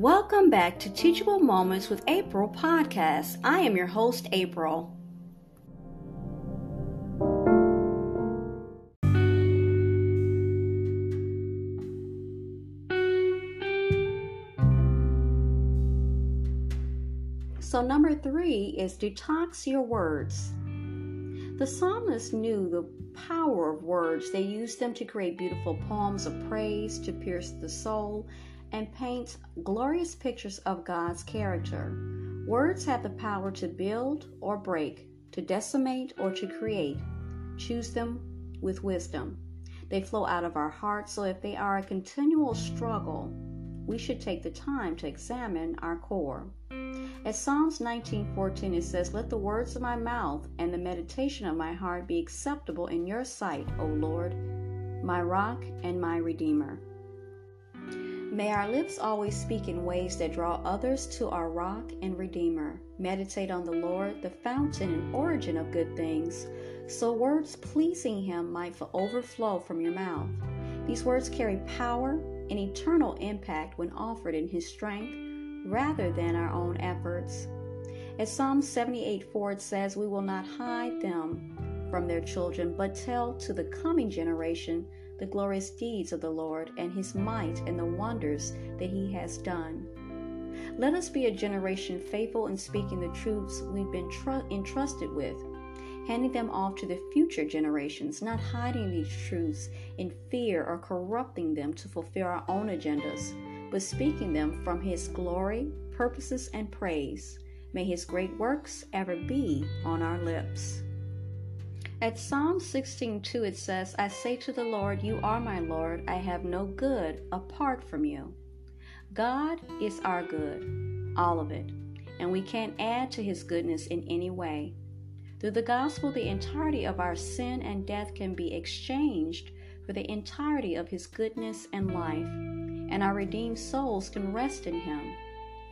Welcome back to Teachable Moments with April podcast. I am your host, April. So, number three is detox your words. The psalmist knew the power of words. They used them to create beautiful poems of praise, to pierce the soul, and paint glorious pictures of God's character. Words have the power to build or break, to decimate or to create. Choose them with wisdom. They flow out of our hearts, so if they are a continual struggle, we should take the time to examine our core. At Psalms 19:14 it says, "Let the words of my mouth and the meditation of my heart be acceptable in your sight, O Lord, my rock and my redeemer." May our lips always speak in ways that draw others to our rock and redeemer. Meditate on the Lord, the fountain and origin of good things, so words pleasing him might overflow from your mouth. These words carry power and eternal impact when offered in his strength rather than our own efforts. As Psalm 78 4 it says, We will not hide them from their children, but tell to the coming generation the glorious deeds of the Lord and his might and the wonders that he has done. Let us be a generation faithful in speaking the truths we've been tr- entrusted with, handing them off to the future generations, not hiding these truths in fear or corrupting them to fulfill our own agendas, but speaking them from his glory, purposes, and praise. May his great works ever be on our lips. At Psalm 16:2 it says, I say to the Lord, You are my Lord, I have no good apart from you. God is our good, all of it, and we can't add to his goodness in any way. Through the gospel, the entirety of our sin and death can be exchanged for the entirety of his goodness and life, and our redeemed souls can rest in him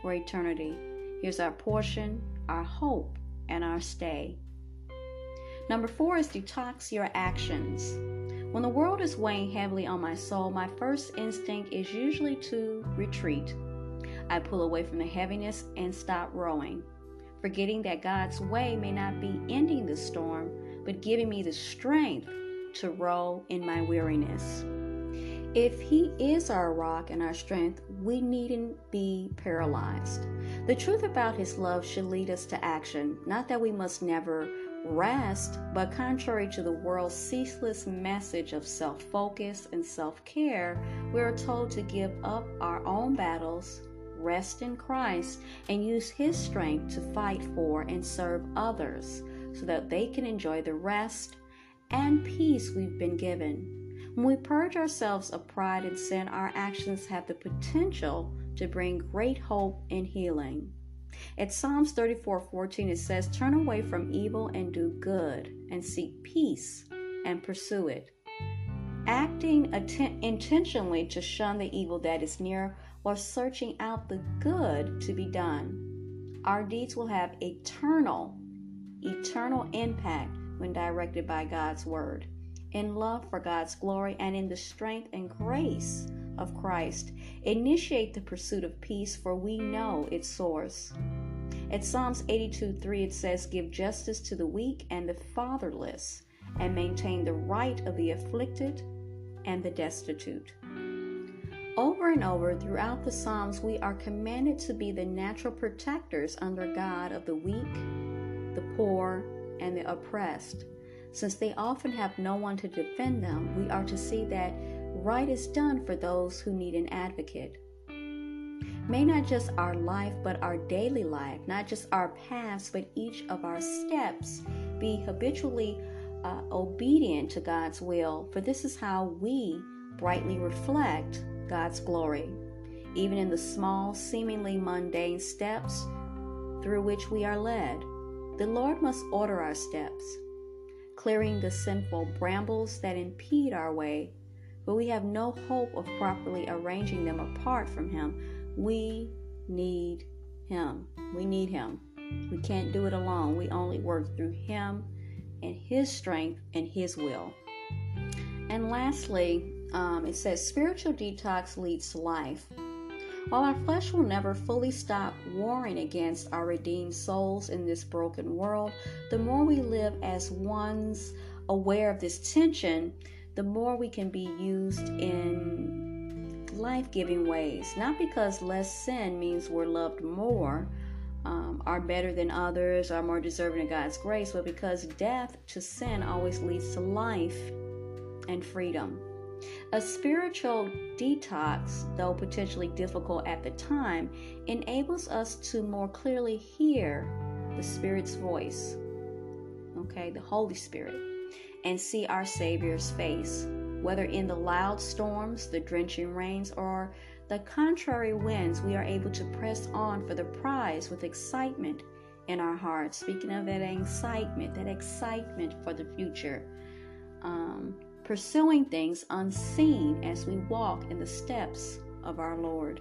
for eternity. Here's our portion, our hope, and our stay. Number four is detox your actions. When the world is weighing heavily on my soul, my first instinct is usually to retreat. I pull away from the heaviness and stop rowing, forgetting that God's way may not be ending the storm, but giving me the strength to row in my weariness. If He is our rock and our strength, we needn't be paralyzed. The truth about His love should lead us to action, not that we must never rest, but contrary to the world's ceaseless message of self focus and self care, we are told to give up our own battles, rest in Christ, and use His strength to fight for and serve others so that they can enjoy the rest and peace we've been given. When we purge ourselves of pride and sin, our actions have the potential to bring great hope and healing. At Psalms 34 14, it says, Turn away from evil and do good, and seek peace and pursue it. Acting atten- intentionally to shun the evil that is near while searching out the good to be done. Our deeds will have eternal, eternal impact when directed by God's word. In love for God's glory and in the strength and grace of Christ. Initiate the pursuit of peace, for we know its source. At Psalms 82 3, it says, Give justice to the weak and the fatherless, and maintain the right of the afflicted and the destitute. Over and over throughout the Psalms, we are commanded to be the natural protectors under God of the weak, the poor, and the oppressed. Since they often have no one to defend them, we are to see that right is done for those who need an advocate. May not just our life, but our daily life, not just our past, but each of our steps be habitually uh, obedient to God's will, for this is how we brightly reflect God's glory, even in the small, seemingly mundane steps through which we are led. The Lord must order our steps, clearing the sinful brambles that impede our way but we have no hope of properly arranging them apart from Him. We need Him. We need Him. We can't do it alone. We only work through Him and His strength and His will. And lastly, um, it says spiritual detox leads to life. While our flesh will never fully stop warring against our redeemed souls in this broken world, the more we live as ones aware of this tension, the more we can be used in life giving ways. Not because less sin means we're loved more, um, are better than others, are more deserving of God's grace, but because death to sin always leads to life and freedom. A spiritual detox, though potentially difficult at the time, enables us to more clearly hear the Spirit's voice, okay, the Holy Spirit, and see our Savior's face, whether in the loud storms, the drenching rains, or the contrary winds, we are able to press on for the prize with excitement in our hearts. Speaking of that excitement, that excitement for the future. Um, pursuing things unseen as we walk in the steps of our Lord.